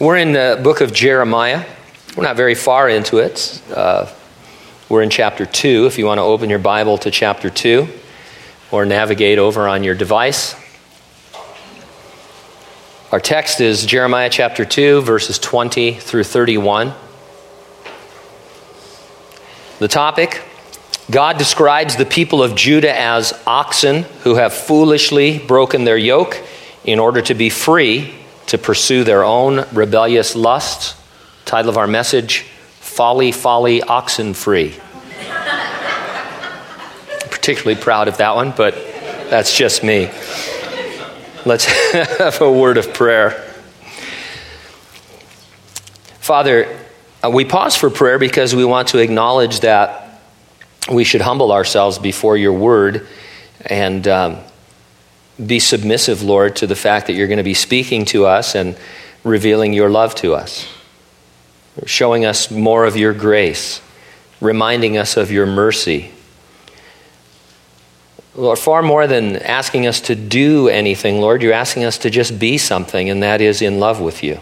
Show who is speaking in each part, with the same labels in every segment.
Speaker 1: We're in the book of Jeremiah. We're not very far into it. Uh, we're in chapter 2. If you want to open your Bible to chapter 2 or navigate over on your device. Our text is Jeremiah chapter 2, verses 20 through 31. The topic God describes the people of Judah as oxen who have foolishly broken their yoke in order to be free to pursue their own rebellious lusts. Title of our message Folly, Folly, Oxen Free. particularly proud of that one, but that's just me. Let's have a word of prayer. Father, uh, we pause for prayer because we want to acknowledge that we should humble ourselves before your word and um, be submissive, Lord, to the fact that you're going to be speaking to us and revealing your love to us, showing us more of your grace, reminding us of your mercy. Lord, far more than asking us to do anything, Lord, you're asking us to just be something, and that is in love with you.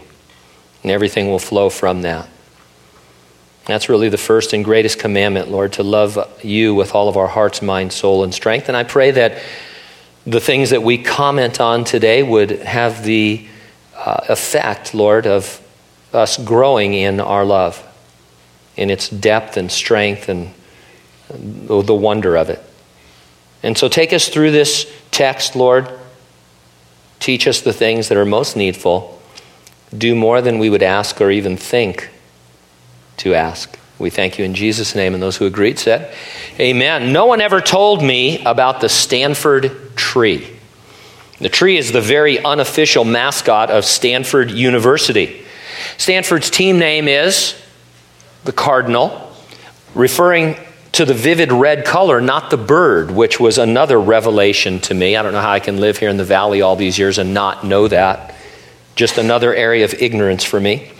Speaker 1: And everything will flow from that. That's really the first and greatest commandment, Lord, to love you with all of our hearts, mind, soul, and strength. And I pray that the things that we comment on today would have the uh, effect, Lord, of us growing in our love, in its depth and strength and the wonder of it. And so take us through this text, Lord. Teach us the things that are most needful. Do more than we would ask or even think to ask. We thank you in Jesus' name. And those who agreed said, Amen. No one ever told me about the Stanford tree. The tree is the very unofficial mascot of Stanford University. Stanford's team name is the Cardinal, referring to the vivid red color, not the bird, which was another revelation to me. I don't know how I can live here in the valley all these years and not know that. Just another area of ignorance for me.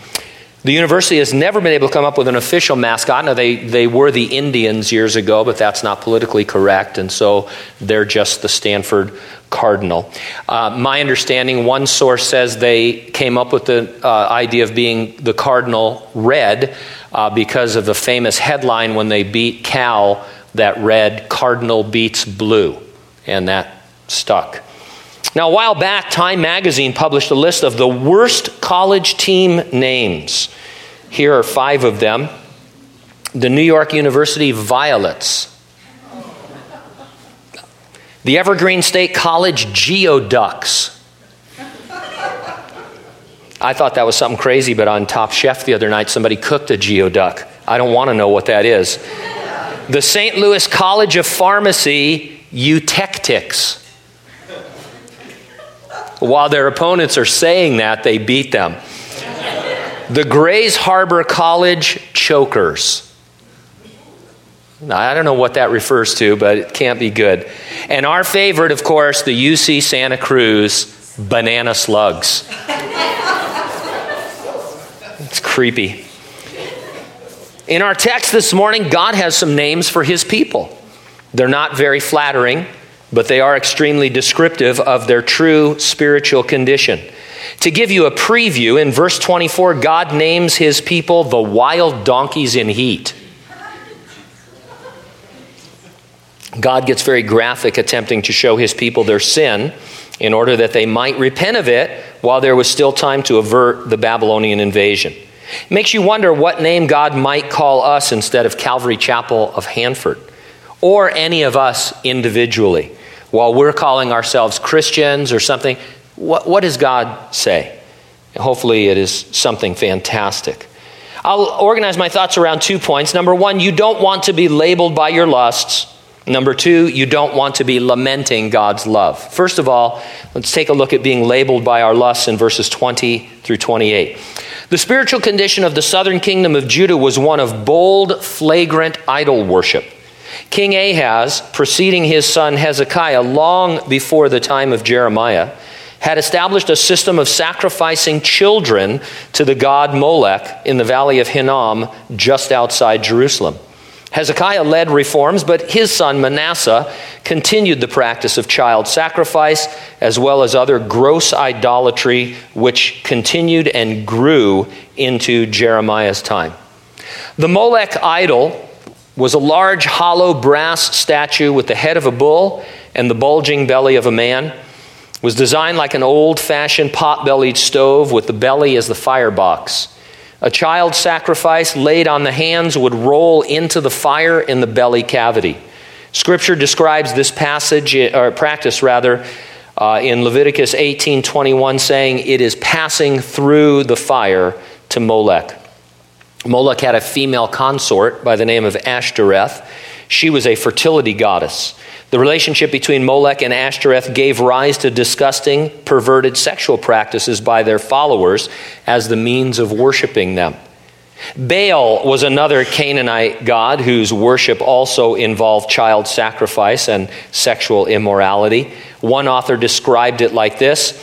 Speaker 1: The university has never been able to come up with an official mascot. Now, they, they were the Indians years ago, but that's not politically correct, and so they're just the Stanford Cardinal. Uh, my understanding, one source says they came up with the uh, idea of being the Cardinal red uh, because of the famous headline when they beat Cal that read, Cardinal beats blue, and that stuck. Now, a while back, Time magazine published a list of the worst college team names. Here are five of them the New York University Violets, the Evergreen State College Geoducks. I thought that was something crazy, but on Top Chef the other night, somebody cooked a geoduck. I don't want to know what that is. The St. Louis College of Pharmacy Eutectics. While their opponents are saying that, they beat them. The Grays Harbor College Chokers. I don't know what that refers to, but it can't be good. And our favorite, of course, the UC Santa Cruz Banana Slugs. it's creepy. In our text this morning, God has some names for his people. They're not very flattering but they are extremely descriptive of their true spiritual condition. To give you a preview, in verse 24, God names his people the wild donkeys in heat. God gets very graphic, attempting to show his people their sin in order that they might repent of it while there was still time to avert the Babylonian invasion. It makes you wonder what name God might call us instead of Calvary Chapel of Hanford or any of us individually while we're calling ourselves Christians or something, what, what does God say? Hopefully, it is something fantastic. I'll organize my thoughts around two points. Number one, you don't want to be labeled by your lusts. Number two, you don't want to be lamenting God's love. First of all, let's take a look at being labeled by our lusts in verses 20 through 28. The spiritual condition of the southern kingdom of Judah was one of bold, flagrant idol worship. King Ahaz, preceding his son Hezekiah long before the time of Jeremiah, had established a system of sacrificing children to the god Molech in the valley of Hinnom just outside Jerusalem. Hezekiah led reforms, but his son Manasseh continued the practice of child sacrifice as well as other gross idolatry, which continued and grew into Jeremiah's time. The Molech idol was a large hollow brass statue with the head of a bull and the bulging belly of a man. It was designed like an old fashioned pot bellied stove with the belly as the firebox. A child sacrifice laid on the hands would roll into the fire in the belly cavity. Scripture describes this passage or practice rather uh, in Leviticus 18:21 saying it is passing through the fire to Molech. Molech had a female consort by the name of Ashtoreth. She was a fertility goddess. The relationship between Molech and Ashtoreth gave rise to disgusting, perverted sexual practices by their followers as the means of worshiping them. Baal was another Canaanite god whose worship also involved child sacrifice and sexual immorality. One author described it like this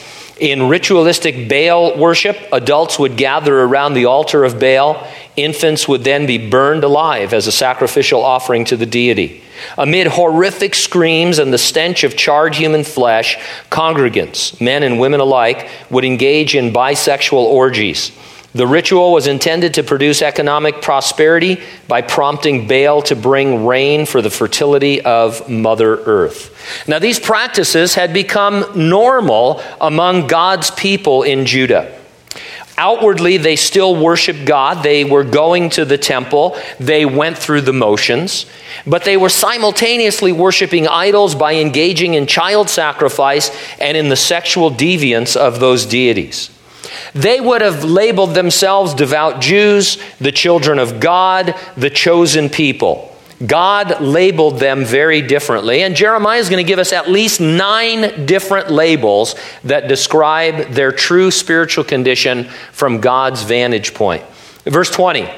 Speaker 1: In ritualistic Baal worship, adults would gather around the altar of Baal. Infants would then be burned alive as a sacrificial offering to the deity. Amid horrific screams and the stench of charred human flesh, congregants, men and women alike, would engage in bisexual orgies. The ritual was intended to produce economic prosperity by prompting Baal to bring rain for the fertility of Mother Earth. Now, these practices had become normal among God's people in Judah. Outwardly, they still worshiped God. They were going to the temple. They went through the motions. But they were simultaneously worshiping idols by engaging in child sacrifice and in the sexual deviance of those deities. They would have labeled themselves devout Jews, the children of God, the chosen people. God labeled them very differently. And Jeremiah is going to give us at least nine different labels that describe their true spiritual condition from God's vantage point. Verse 20.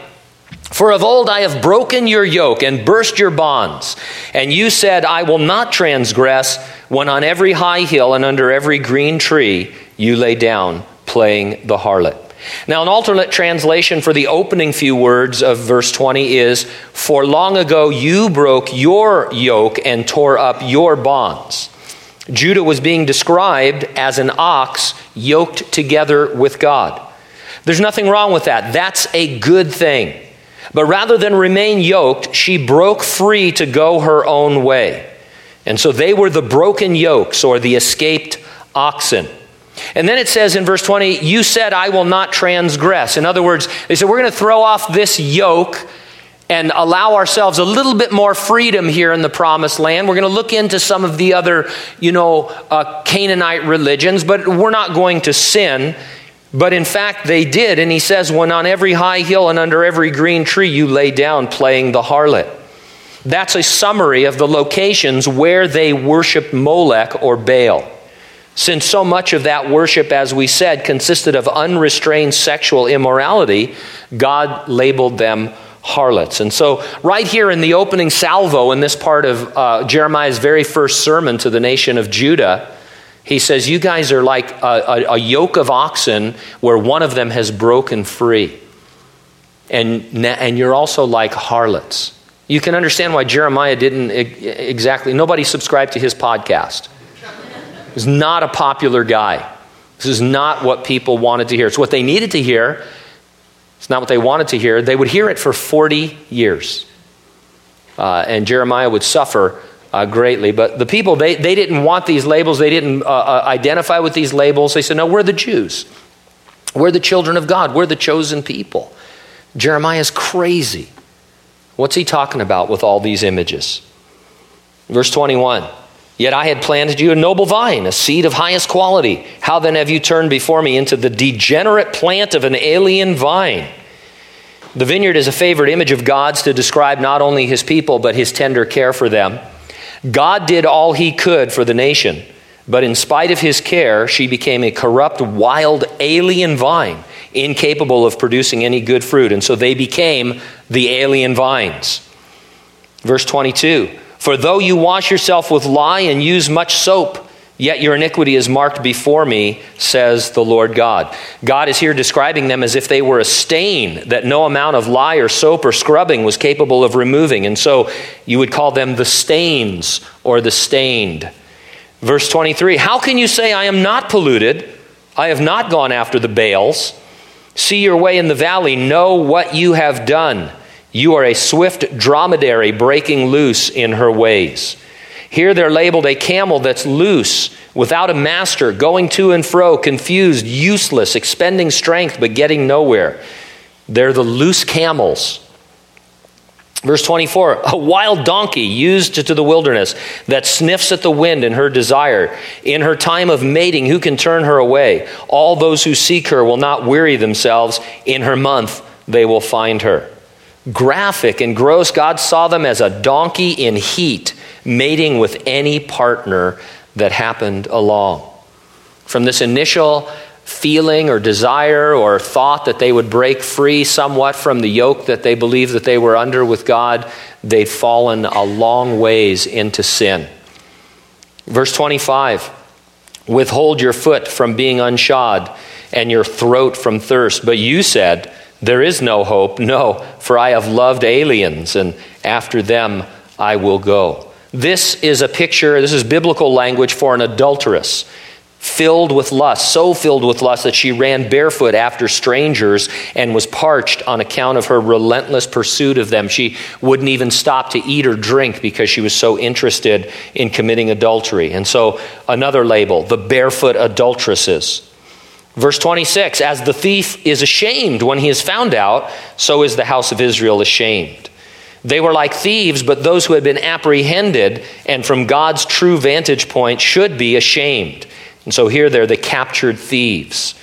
Speaker 1: For of old I have broken your yoke and burst your bonds. And you said, I will not transgress, when on every high hill and under every green tree you lay down playing the harlot. Now, an alternate translation for the opening few words of verse 20 is For long ago you broke your yoke and tore up your bonds. Judah was being described as an ox yoked together with God. There's nothing wrong with that. That's a good thing. But rather than remain yoked, she broke free to go her own way. And so they were the broken yokes or the escaped oxen. And then it says in verse 20, You said, I will not transgress. In other words, they said, We're going to throw off this yoke and allow ourselves a little bit more freedom here in the promised land. We're going to look into some of the other, you know, uh, Canaanite religions, but we're not going to sin. But in fact, they did. And he says, When on every high hill and under every green tree you lay down playing the harlot. That's a summary of the locations where they worshiped Molech or Baal. Since so much of that worship, as we said, consisted of unrestrained sexual immorality, God labeled them harlots. And so, right here in the opening salvo, in this part of uh, Jeremiah's very first sermon to the nation of Judah, he says, You guys are like a, a, a yoke of oxen where one of them has broken free. And, and you're also like harlots. You can understand why Jeremiah didn't exactly, nobody subscribed to his podcast is not a popular guy. This is not what people wanted to hear. It's what they needed to hear. It's not what they wanted to hear. They would hear it for 40 years. Uh, and Jeremiah would suffer uh, greatly. But the people, they, they didn't want these labels. They didn't uh, uh identify with these labels. They said, no, we're the Jews. We're the children of God. We're the chosen people. Jeremiah is crazy. What's he talking about with all these images? Verse 21. Yet I had planted you a noble vine, a seed of highest quality. How then have you turned before me into the degenerate plant of an alien vine? The vineyard is a favorite image of God's to describe not only his people, but his tender care for them. God did all he could for the nation, but in spite of his care, she became a corrupt, wild, alien vine, incapable of producing any good fruit. And so they became the alien vines. Verse 22. For though you wash yourself with lye and use much soap, Yet your iniquity is marked before me, says the Lord God. God is here describing them as if they were a stain that no amount of lye or soap or scrubbing was capable of removing. And so you would call them the stains or the stained. Verse 23 How can you say, I am not polluted? I have not gone after the Baals. See your way in the valley, know what you have done. You are a swift dromedary breaking loose in her ways. Here they're labeled a camel that's loose, without a master, going to and fro, confused, useless, expending strength, but getting nowhere. They're the loose camels. Verse 24 a wild donkey used to the wilderness that sniffs at the wind in her desire. In her time of mating, who can turn her away? All those who seek her will not weary themselves. In her month, they will find her. Graphic and gross, God saw them as a donkey in heat mating with any partner that happened along. From this initial feeling or desire or thought that they would break free somewhat from the yoke that they believed that they were under with God, they'd fallen a long ways into sin. Verse 25 Withhold your foot from being unshod and your throat from thirst. But you said, There is no hope. No, for I have loved aliens, and after them I will go. This is a picture, this is biblical language for an adulteress filled with lust, so filled with lust that she ran barefoot after strangers and was parched on account of her relentless pursuit of them. She wouldn't even stop to eat or drink because she was so interested in committing adultery. And so, another label, the barefoot adulteresses. Verse 26 As the thief is ashamed when he is found out, so is the house of Israel ashamed. They were like thieves, but those who had been apprehended and from God's true vantage point should be ashamed. And so here they're the captured thieves.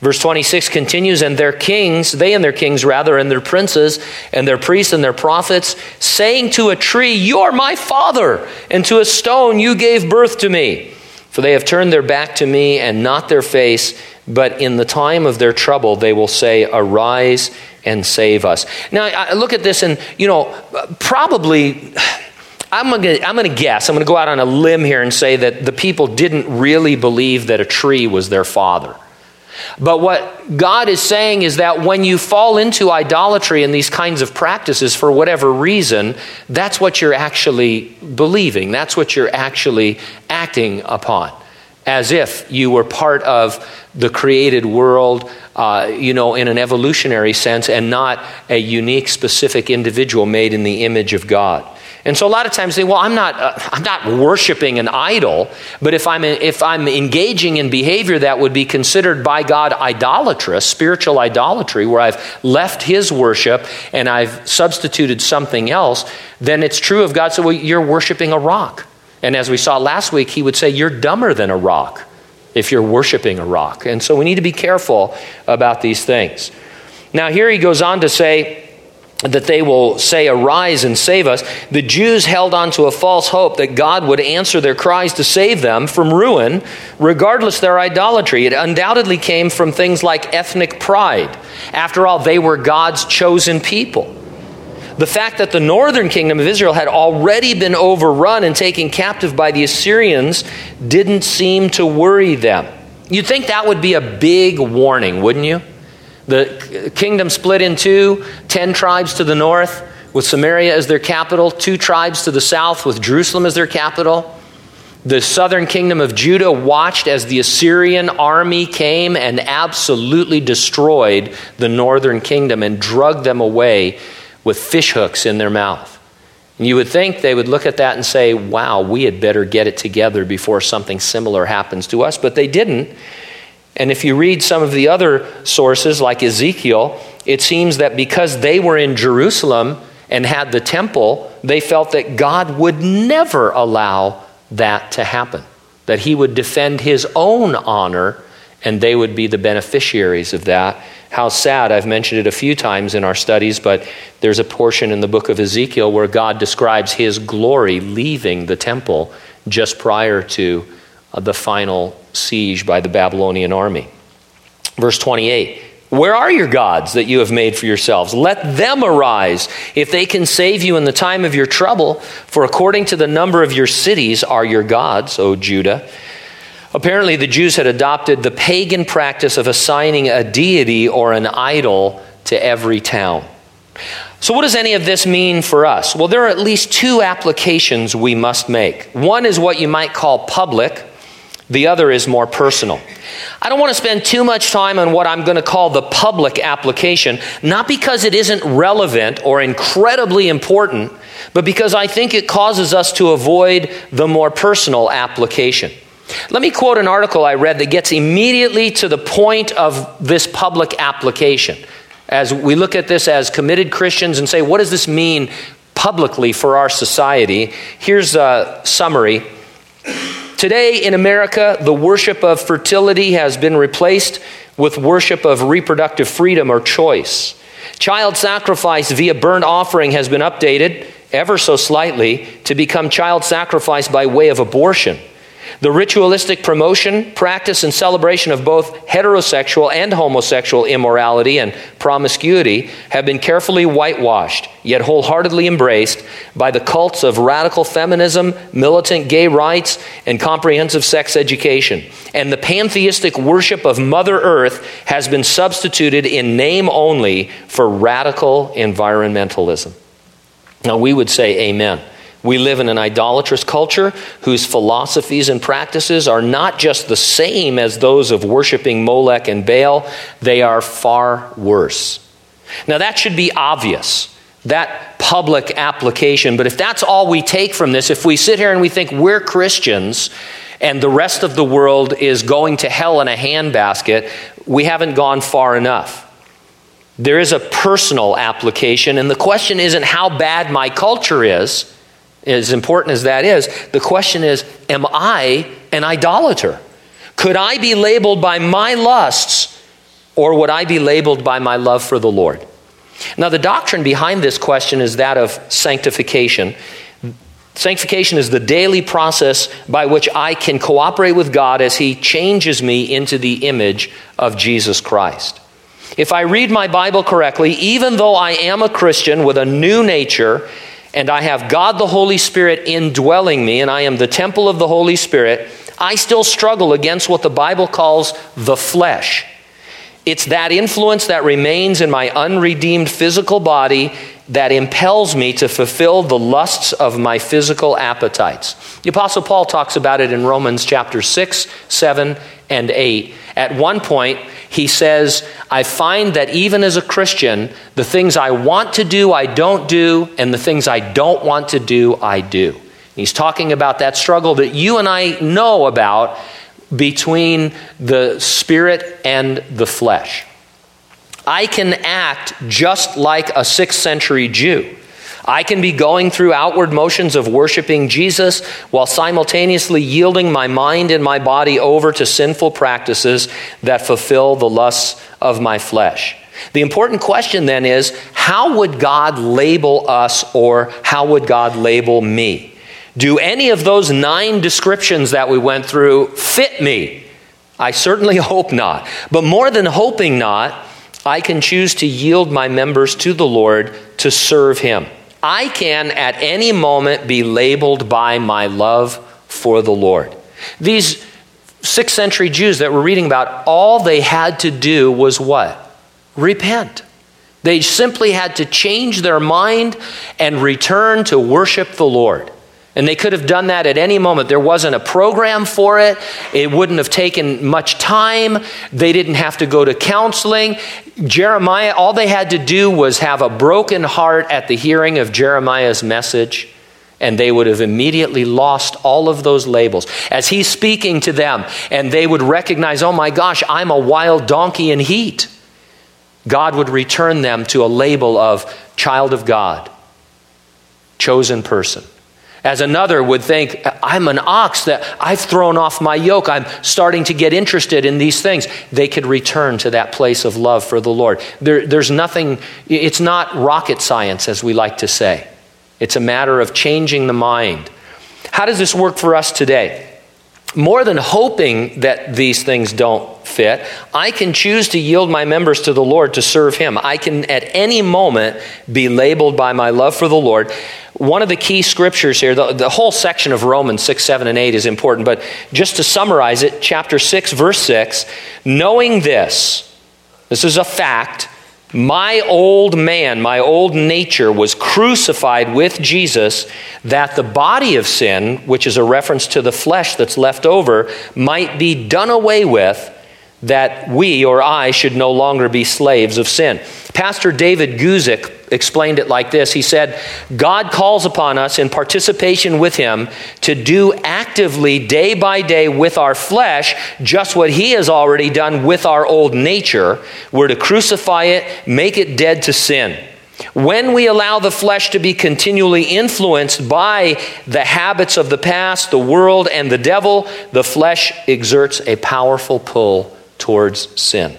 Speaker 1: Verse 26 continues, and their kings, they and their kings rather, and their princes, and their priests and their prophets, saying to a tree, You're my father, and to a stone, You gave birth to me. For they have turned their back to me and not their face, but in the time of their trouble they will say, Arise and save us. Now, I look at this and, you know, probably. I'm going I'm to guess, I'm going to go out on a limb here and say that the people didn't really believe that a tree was their father. But what God is saying is that when you fall into idolatry and these kinds of practices for whatever reason, that's what you're actually believing. That's what you're actually acting upon as if you were part of the created world, uh, you know, in an evolutionary sense, and not a unique, specific individual made in the image of God. And so a lot of times they say, well, I'm not, uh, I'm not worshiping an idol, but if I'm, if I'm engaging in behavior that would be considered by God idolatrous, spiritual idolatry, where I've left his worship and I've substituted something else, then it's true of God. So well, you're worshiping a rock. And as we saw last week, he would say, You're dumber than a rock if you're worshiping a rock. And so we need to be careful about these things. Now, here he goes on to say, that they will say, Arise and save us. The Jews held on to a false hope that God would answer their cries to save them from ruin, regardless their idolatry. It undoubtedly came from things like ethnic pride. After all, they were God's chosen people. The fact that the northern kingdom of Israel had already been overrun and taken captive by the Assyrians didn't seem to worry them. You'd think that would be a big warning, wouldn't you? The kingdom split in two 10 tribes to the north, with Samaria as their capital, two tribes to the south, with Jerusalem as their capital. The southern kingdom of Judah watched as the Assyrian army came and absolutely destroyed the northern kingdom and drugged them away with fish hooks in their mouth. And you would think they would look at that and say, wow, we had better get it together before something similar happens to us. But they didn't. And if you read some of the other sources, like Ezekiel, it seems that because they were in Jerusalem and had the temple, they felt that God would never allow that to happen, that He would defend His own honor and they would be the beneficiaries of that. How sad, I've mentioned it a few times in our studies, but there's a portion in the book of Ezekiel where God describes his glory leaving the temple just prior to the final siege by the Babylonian army. Verse 28 Where are your gods that you have made for yourselves? Let them arise if they can save you in the time of your trouble, for according to the number of your cities are your gods, O Judah. Apparently, the Jews had adopted the pagan practice of assigning a deity or an idol to every town. So, what does any of this mean for us? Well, there are at least two applications we must make. One is what you might call public, the other is more personal. I don't want to spend too much time on what I'm going to call the public application, not because it isn't relevant or incredibly important, but because I think it causes us to avoid the more personal application. Let me quote an article I read that gets immediately to the point of this public application. As we look at this as committed Christians and say, what does this mean publicly for our society? Here's a summary. Today in America, the worship of fertility has been replaced with worship of reproductive freedom or choice. Child sacrifice via burnt offering has been updated ever so slightly to become child sacrifice by way of abortion. The ritualistic promotion, practice, and celebration of both heterosexual and homosexual immorality and promiscuity have been carefully whitewashed, yet wholeheartedly embraced by the cults of radical feminism, militant gay rights, and comprehensive sex education. And the pantheistic worship of Mother Earth has been substituted in name only for radical environmentalism. Now, we would say amen. We live in an idolatrous culture whose philosophies and practices are not just the same as those of worshiping Molech and Baal, they are far worse. Now, that should be obvious, that public application. But if that's all we take from this, if we sit here and we think we're Christians and the rest of the world is going to hell in a handbasket, we haven't gone far enough. There is a personal application, and the question isn't how bad my culture is as important as that is, the question is Am I an idolater? Could I be labeled by my lusts, or would I be labeled by my love for the Lord? Now, the doctrine behind this question is that of sanctification. Sanctification is the daily process by which I can cooperate with God as He changes me into the image of Jesus Christ. If I read my Bible correctly, even though I am a Christian with a new nature and I have God the Holy Spirit indwelling me, and I am the temple of the Holy Spirit, I still struggle against what the Bible calls the flesh. It's that influence that remains in my unredeemed physical body that impels me to fulfill the lusts of my physical appetites. The Apostle Paul talks about it in Romans chapter 6, 7, and 8. At one point, he says, I find that even as a Christian, the things I want to do, I don't do, and the things I don't want to do, I do. He's talking about that struggle that you and I know about between the spirit and the flesh. I can act just like a sixth century Jew. I can be going through outward motions of worshiping Jesus while simultaneously yielding my mind and my body over to sinful practices that fulfill the lusts of my flesh. The important question then is how would God label us or how would God label me? Do any of those nine descriptions that we went through fit me? I certainly hope not. But more than hoping not, I can choose to yield my members to the Lord to serve Him. I can at any moment be labeled by my love for the Lord. These sixth century Jews that we're reading about, all they had to do was what? Repent. They simply had to change their mind and return to worship the Lord. And they could have done that at any moment. There wasn't a program for it. It wouldn't have taken much time. They didn't have to go to counseling. Jeremiah, all they had to do was have a broken heart at the hearing of Jeremiah's message, and they would have immediately lost all of those labels. As he's speaking to them, and they would recognize, oh my gosh, I'm a wild donkey in heat. God would return them to a label of child of God, chosen person. As another would think, I'm an ox that I've thrown off my yoke. I'm starting to get interested in these things. They could return to that place of love for the Lord. There, there's nothing, it's not rocket science, as we like to say. It's a matter of changing the mind. How does this work for us today? More than hoping that these things don't fit, I can choose to yield my members to the Lord to serve Him. I can at any moment be labeled by my love for the Lord. One of the key scriptures here, the, the whole section of Romans 6, 7, and 8 is important, but just to summarize it, chapter 6, verse 6 knowing this, this is a fact my old man, my old nature was crucified with Jesus that the body of sin, which is a reference to the flesh that's left over, might be done away with that we or I should no longer be slaves of sin. Pastor David Guzik explained it like this He said, God calls upon us in participation with Him to do actively, day by day, with our flesh, just what He has already done with our old nature. We're to crucify it, make it dead to sin. When we allow the flesh to be continually influenced by the habits of the past, the world, and the devil, the flesh exerts a powerful pull towards sin.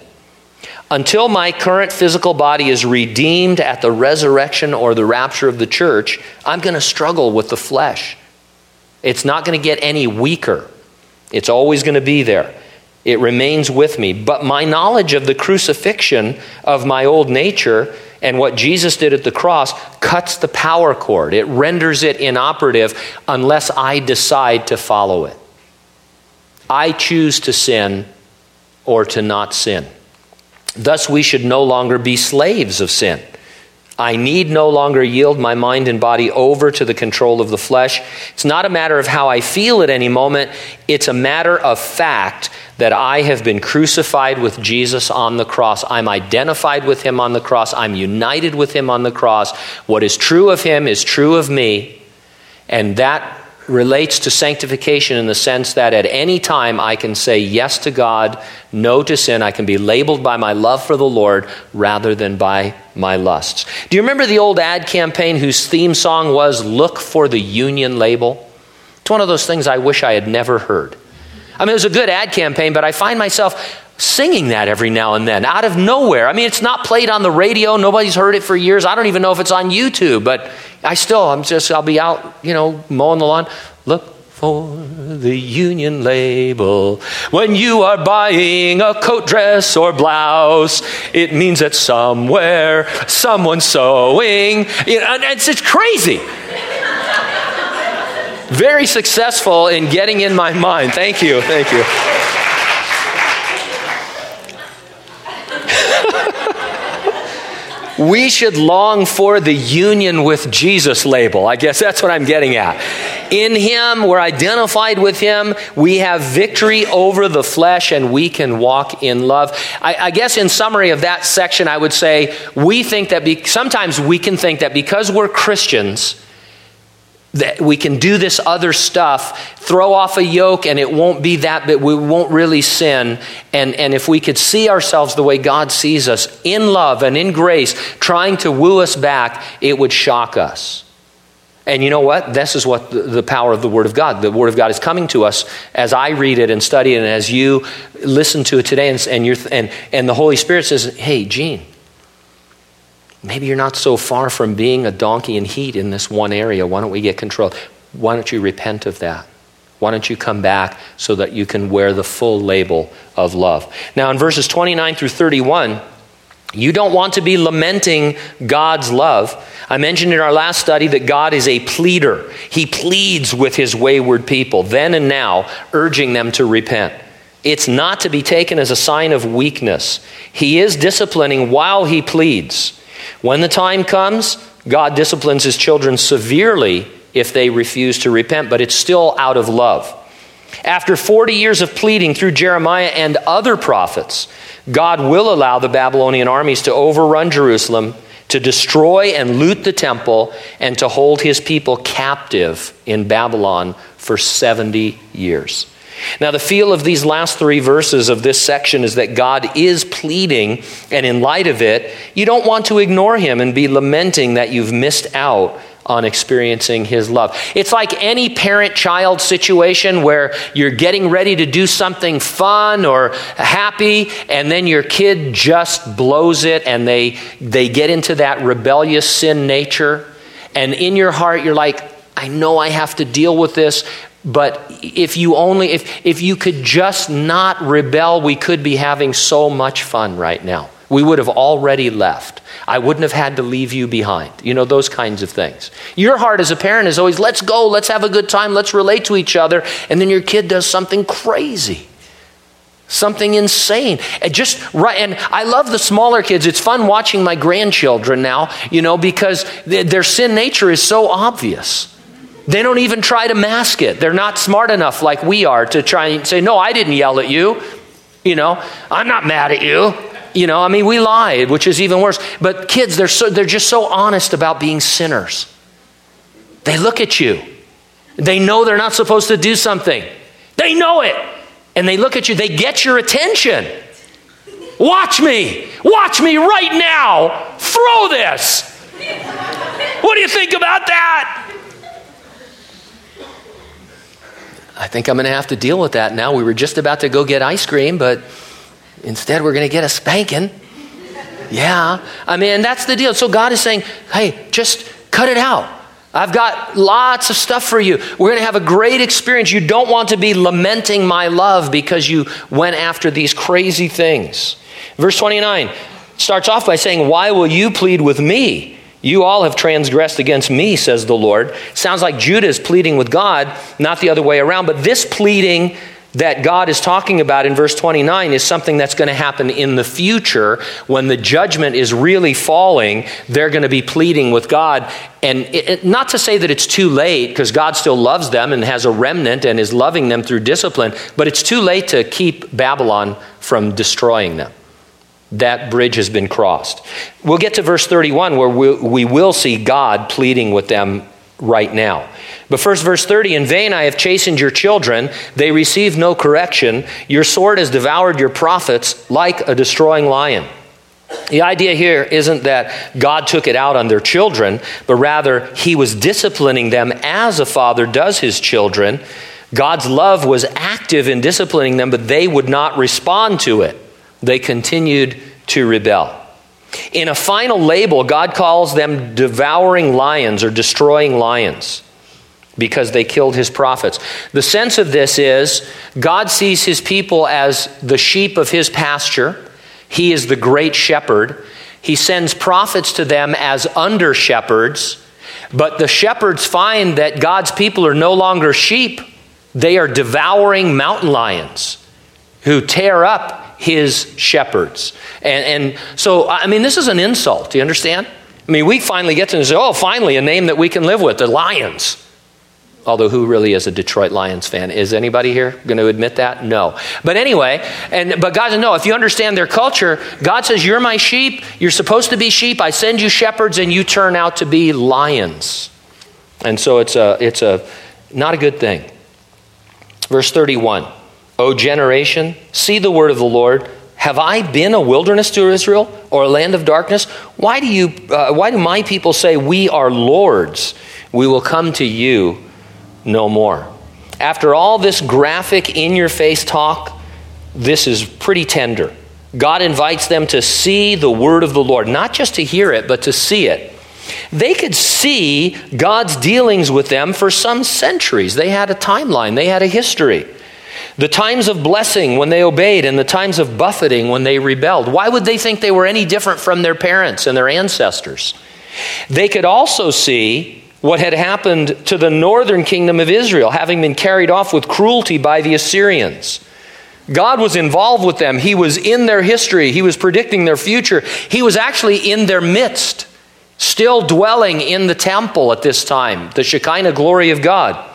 Speaker 1: Until my current physical body is redeemed at the resurrection or the rapture of the church, I'm going to struggle with the flesh. It's not going to get any weaker, it's always going to be there. It remains with me. But my knowledge of the crucifixion of my old nature and what Jesus did at the cross cuts the power cord. It renders it inoperative unless I decide to follow it. I choose to sin or to not sin. Thus, we should no longer be slaves of sin. I need no longer yield my mind and body over to the control of the flesh. It's not a matter of how I feel at any moment, it's a matter of fact that I have been crucified with Jesus on the cross. I'm identified with him on the cross, I'm united with him on the cross. What is true of him is true of me, and that relates to sanctification in the sense that at any time I can say yes to God, no to sin. I can be labeled by my love for the Lord rather than by my lusts. Do you remember the old ad campaign whose theme song was Look for the Union label? It's one of those things I wish I had never heard. I mean, it was a good ad campaign, but I find myself singing that every now and then out of nowhere. I mean, it's not played on the radio. Nobody's heard it for years. I don't even know if it's on YouTube, but I still, I'm just, I'll be out, you know, mowing the lawn. Look for the union label. When you are buying a coat, dress, or blouse, it means that somewhere someone's sewing. It's, it's crazy. Very successful in getting in my mind. Thank you. Thank you. We should long for the union with Jesus label. I guess that's what I'm getting at. In Him, we're identified with Him. We have victory over the flesh and we can walk in love. I, I guess, in summary of that section, I would say we think that be, sometimes we can think that because we're Christians, that we can do this other stuff, throw off a yoke, and it won't be that, but we won't really sin. And, and if we could see ourselves the way God sees us in love and in grace, trying to woo us back, it would shock us. And you know what? This is what the, the power of the Word of God. The Word of God is coming to us as I read it and study it, and as you listen to it today, and, and, and, and the Holy Spirit says, Hey, Gene, Maybe you're not so far from being a donkey in heat in this one area. Why don't we get control? Why don't you repent of that? Why don't you come back so that you can wear the full label of love? Now, in verses 29 through 31, you don't want to be lamenting God's love. I mentioned in our last study that God is a pleader. He pleads with his wayward people, then and now, urging them to repent. It's not to be taken as a sign of weakness. He is disciplining while he pleads. When the time comes, God disciplines his children severely if they refuse to repent, but it's still out of love. After 40 years of pleading through Jeremiah and other prophets, God will allow the Babylonian armies to overrun Jerusalem, to destroy and loot the temple, and to hold his people captive in Babylon for 70 years. Now, the feel of these last three verses of this section is that God is pleading, and in light of it, you don't want to ignore Him and be lamenting that you've missed out on experiencing His love. It's like any parent child situation where you're getting ready to do something fun or happy, and then your kid just blows it and they, they get into that rebellious sin nature. And in your heart, you're like, I know I have to deal with this, But if you only, if, if you could just not rebel, we could be having so much fun right now. We would have already left. I wouldn't have had to leave you behind. You know, those kinds of things. Your heart as a parent is always, let's go, let's have a good time, let's relate to each other. And then your kid does something crazy something insane and just right and i love the smaller kids it's fun watching my grandchildren now you know because their sin nature is so obvious they don't even try to mask it they're not smart enough like we are to try and say no i didn't yell at you you know i'm not mad at you you know i mean we lied which is even worse but kids they're so they're just so honest about being sinners they look at you they know they're not supposed to do something they know it and they look at you, they get your attention. Watch me. Watch me right now. Throw this. What do you think about that? I think I'm going to have to deal with that now. We were just about to go get ice cream, but instead we're going to get a spanking. Yeah. I mean, that's the deal. So God is saying, hey, just cut it out. I've got lots of stuff for you. We're going to have a great experience. You don't want to be lamenting my love because you went after these crazy things. Verse 29 starts off by saying, Why will you plead with me? You all have transgressed against me, says the Lord. Sounds like Judah is pleading with God, not the other way around. But this pleading that God is talking about in verse 29 is something that's going to happen in the future when the judgment is really falling. They're going to be pleading with God. And it, it, not to say that it's too late, because God still loves them and has a remnant and is loving them through discipline, but it's too late to keep Babylon from destroying them. That bridge has been crossed. We'll get to verse 31 where we, we will see God pleading with them right now. But first, verse 30 In vain I have chastened your children, they receive no correction. Your sword has devoured your prophets like a destroying lion. The idea here isn't that God took it out on their children, but rather he was disciplining them as a father does his children. God's love was active in disciplining them, but they would not respond to it. They continued to rebel. In a final label, God calls them devouring lions or destroying lions because they killed his prophets. The sense of this is God sees his people as the sheep of his pasture, he is the great shepherd. He sends prophets to them as under shepherds, but the shepherds find that God's people are no longer sheep, they are devouring mountain lions who tear up his shepherds. And, and so, I mean, this is an insult. Do you understand? I mean, we finally get to say, oh, finally, a name that we can live with the Lions. Although, who really is a Detroit Lions fan? Is anybody here going to admit that? No. But anyway, and but God no, if you understand their culture, God says, You're my sheep. You're supposed to be sheep. I send you shepherds, and you turn out to be lions. And so it's a it's a not a good thing. Verse 31. O generation, see the word of the Lord. Have I been a wilderness to Israel or a land of darkness? Why do, you, uh, why do my people say, We are lords? We will come to you no more. After all this graphic, in your face talk, this is pretty tender. God invites them to see the word of the Lord, not just to hear it, but to see it. They could see God's dealings with them for some centuries. They had a timeline, they had a history. The times of blessing when they obeyed and the times of buffeting when they rebelled. Why would they think they were any different from their parents and their ancestors? They could also see what had happened to the northern kingdom of Israel, having been carried off with cruelty by the Assyrians. God was involved with them. He was in their history. He was predicting their future. He was actually in their midst, still dwelling in the temple at this time, the Shekinah glory of God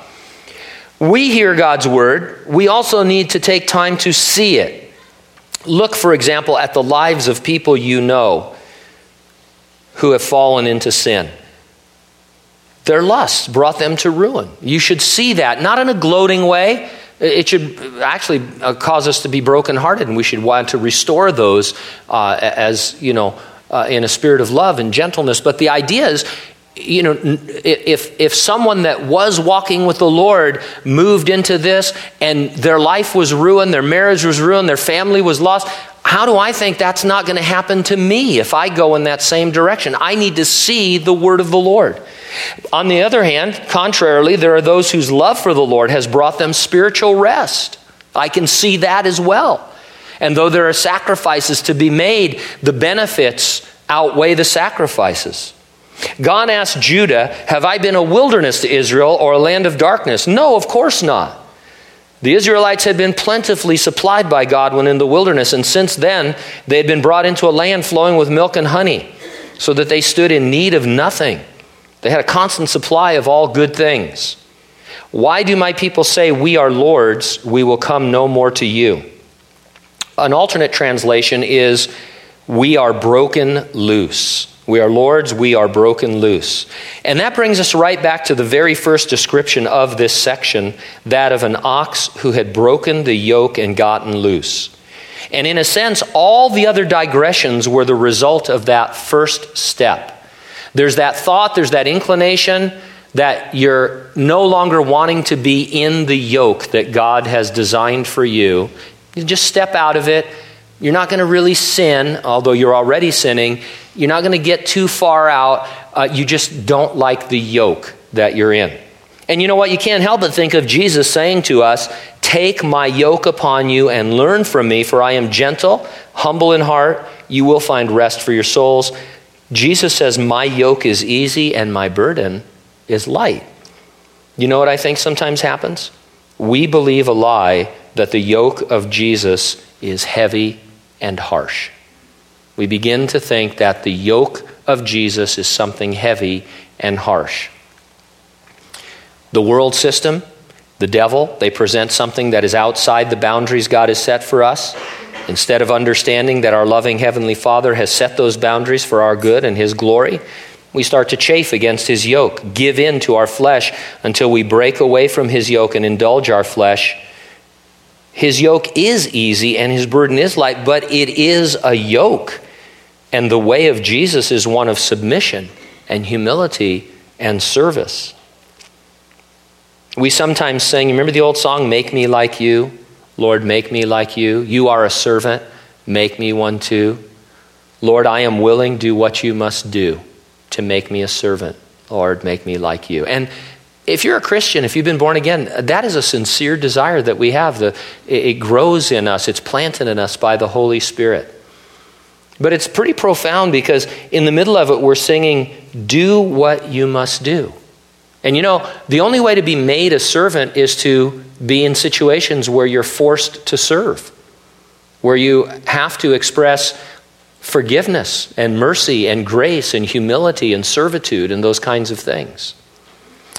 Speaker 1: we hear God's word, we also need to take time to see it. Look, for example, at the lives of people you know who have fallen into sin. Their lust brought them to ruin. You should see that, not in a gloating way. It should actually uh, cause us to be brokenhearted, and we should want to restore those uh, as, you know, uh, in a spirit of love and gentleness. But the idea is you know, if, if someone that was walking with the Lord moved into this and their life was ruined, their marriage was ruined, their family was lost, How do I think that's not going to happen to me if I go in that same direction? I need to see the word of the Lord. On the other hand, contrarily, there are those whose love for the Lord has brought them spiritual rest. I can see that as well. And though there are sacrifices to be made, the benefits outweigh the sacrifices. God asked Judah, Have I been a wilderness to Israel or a land of darkness? No, of course not. The Israelites had been plentifully supplied by God when in the wilderness, and since then they had been brought into a land flowing with milk and honey, so that they stood in need of nothing. They had a constant supply of all good things. Why do my people say, We are Lord's, we will come no more to you? An alternate translation is, We are broken loose. We are Lord's, we are broken loose. And that brings us right back to the very first description of this section that of an ox who had broken the yoke and gotten loose. And in a sense, all the other digressions were the result of that first step. There's that thought, there's that inclination that you're no longer wanting to be in the yoke that God has designed for you. You just step out of it. You're not going to really sin, although you're already sinning you're not going to get too far out. Uh, you just don't like the yoke that you're in. And you know what? You can't help but think of Jesus saying to us, Take my yoke upon you and learn from me, for I am gentle, humble in heart. You will find rest for your souls. Jesus says, My yoke is easy and my burden is light. You know what I think sometimes happens? We believe a lie that the yoke of Jesus is heavy and harsh we begin to think that the yoke of Jesus is something heavy and harsh. The world system, the devil, they present something that is outside the boundaries God has set for us. Instead of understanding that our loving Heavenly Father has set those boundaries for our good and His glory, we start to chafe against His yoke, give in to our flesh until we break away from His yoke and indulge our flesh. His yoke is easy and His burden is light, but it is a yoke. And the way of Jesus is one of submission and humility and service. We sometimes sing, remember the old song, Make Me Like You? Lord, make me like you. You are a servant, make me one too. Lord, I am willing, do what you must do to make me a servant. Lord, make me like you. And if you're a Christian, if you've been born again, that is a sincere desire that we have. The, it grows in us, it's planted in us by the Holy Spirit. But it's pretty profound because in the middle of it, we're singing, Do what you must do. And you know, the only way to be made a servant is to be in situations where you're forced to serve, where you have to express forgiveness and mercy and grace and humility and servitude and those kinds of things.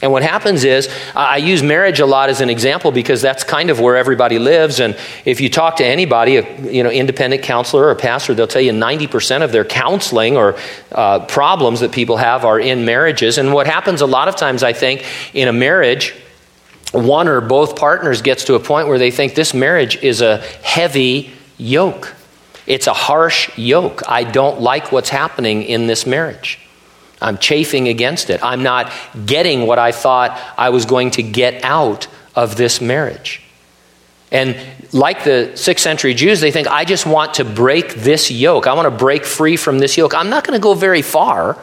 Speaker 1: And what happens is, I use marriage a lot as an example because that's kind of where everybody lives. And if you talk to anybody, a you know, independent counselor or a pastor, they'll tell you 90% of their counseling or uh, problems that people have are in marriages. And what happens a lot of times, I think, in a marriage, one or both partners gets to a point where they think this marriage is a heavy yoke. It's a harsh yoke. I don't like what's happening in this marriage. I'm chafing against it. I'm not getting what I thought I was going to get out of this marriage. And like the sixth century Jews, they think, I just want to break this yoke. I want to break free from this yoke. I'm not going to go very far.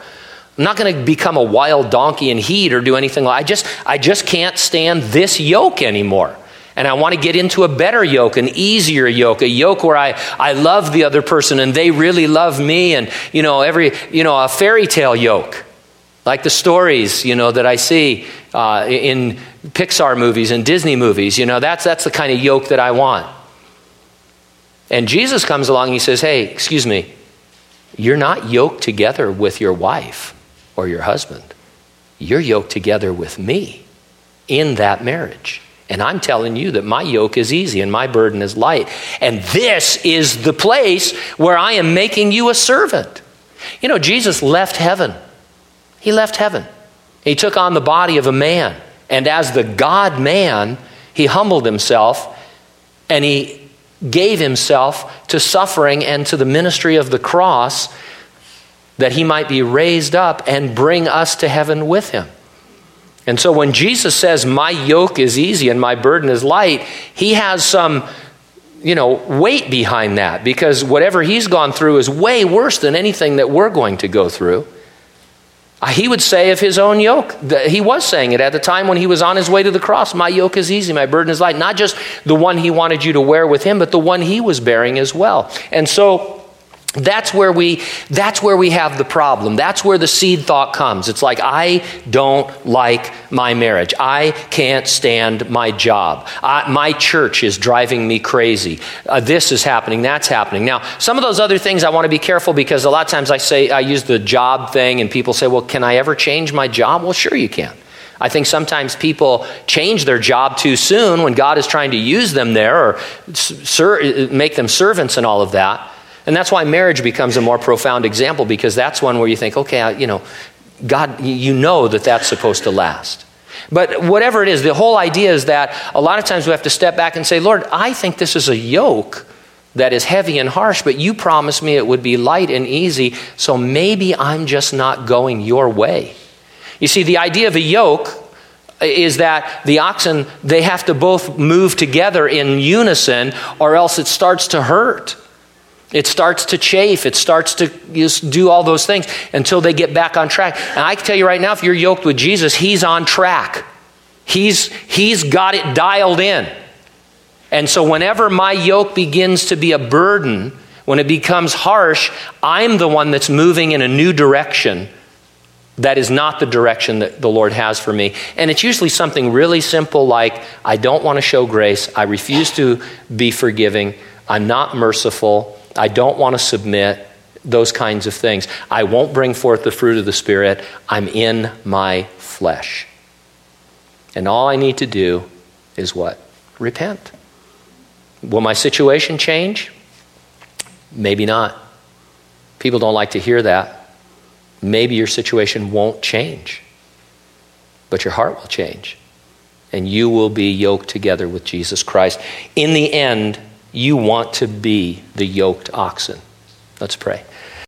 Speaker 1: I'm not going to become a wild donkey in heat or do anything like I just I just can't stand this yoke anymore. And I want to get into a better yoke, an easier yoke, a yoke where I, I love the other person and they really love me and, you know, every, you know, a fairy tale yoke. Like the stories, you know, that I see uh, in Pixar movies and Disney movies. You know, that's, that's the kind of yoke that I want. And Jesus comes along and he says, hey, excuse me, you're not yoked together with your wife or your husband. You're yoked together with me in that marriage. And I'm telling you that my yoke is easy and my burden is light. And this is the place where I am making you a servant. You know, Jesus left heaven. He left heaven. He took on the body of a man. And as the God man, he humbled himself and he gave himself to suffering and to the ministry of the cross that he might be raised up and bring us to heaven with him. And so when Jesus says, My yoke is easy and my burden is light, he has some you know, weight behind that because whatever he's gone through is way worse than anything that we're going to go through. Uh, he would say of his own yoke, he was saying it at the time when he was on his way to the cross My yoke is easy, my burden is light. Not just the one he wanted you to wear with him, but the one he was bearing as well. And so, that's where we that's where we have the problem. That's where the seed thought comes. It's like i don't like my marriage. I can't stand my job. I, my church is driving me crazy. Uh, this is happening. That's happening. Now some of those other things i want to be careful because a lot of times i say i use the job thing and people say well can i ever change my job? Well sure you can. I think sometimes people change their job too soon when God is trying to use them there or ser- make them servants and all of that. And that's why marriage becomes a more profound example because that's one where you think, okay, I, you know, God, you know that that's supposed to last. But whatever it is, the whole idea is that a lot of times we have to step back and say, Lord, I think this is a yoke that is heavy and harsh, but you promised me it would be light and easy, so maybe I'm just not going your way. You see, the idea of a yoke uh, is that the oxen, they have to both move together in unison, or else it starts to hurt. It starts to chafe. It starts to just do all those things until they get back on track. And I can tell you right now, if you're yoked with Jesus, He's on track. He's, he's got it dialed in. And so whenever my yoke begins to be a burden, when it becomes harsh, I'm the one that's moving in a new direction that is not the direction that the Lord has for me. And it's usually something really simple like I don't want to show grace, I refuse to be forgiving, I'm not merciful, I don't want to submit, those kinds of things. I won't bring forth the fruit of the Spirit. I'm in my flesh. And all I need to do is what? Repent. Will my situation change? Maybe not. People don't like to hear that. Maybe your situation won't change, but your heart will change. And you will be yoked together with Jesus Christ. In the end, you want to be the yoked oxen. Let's pray.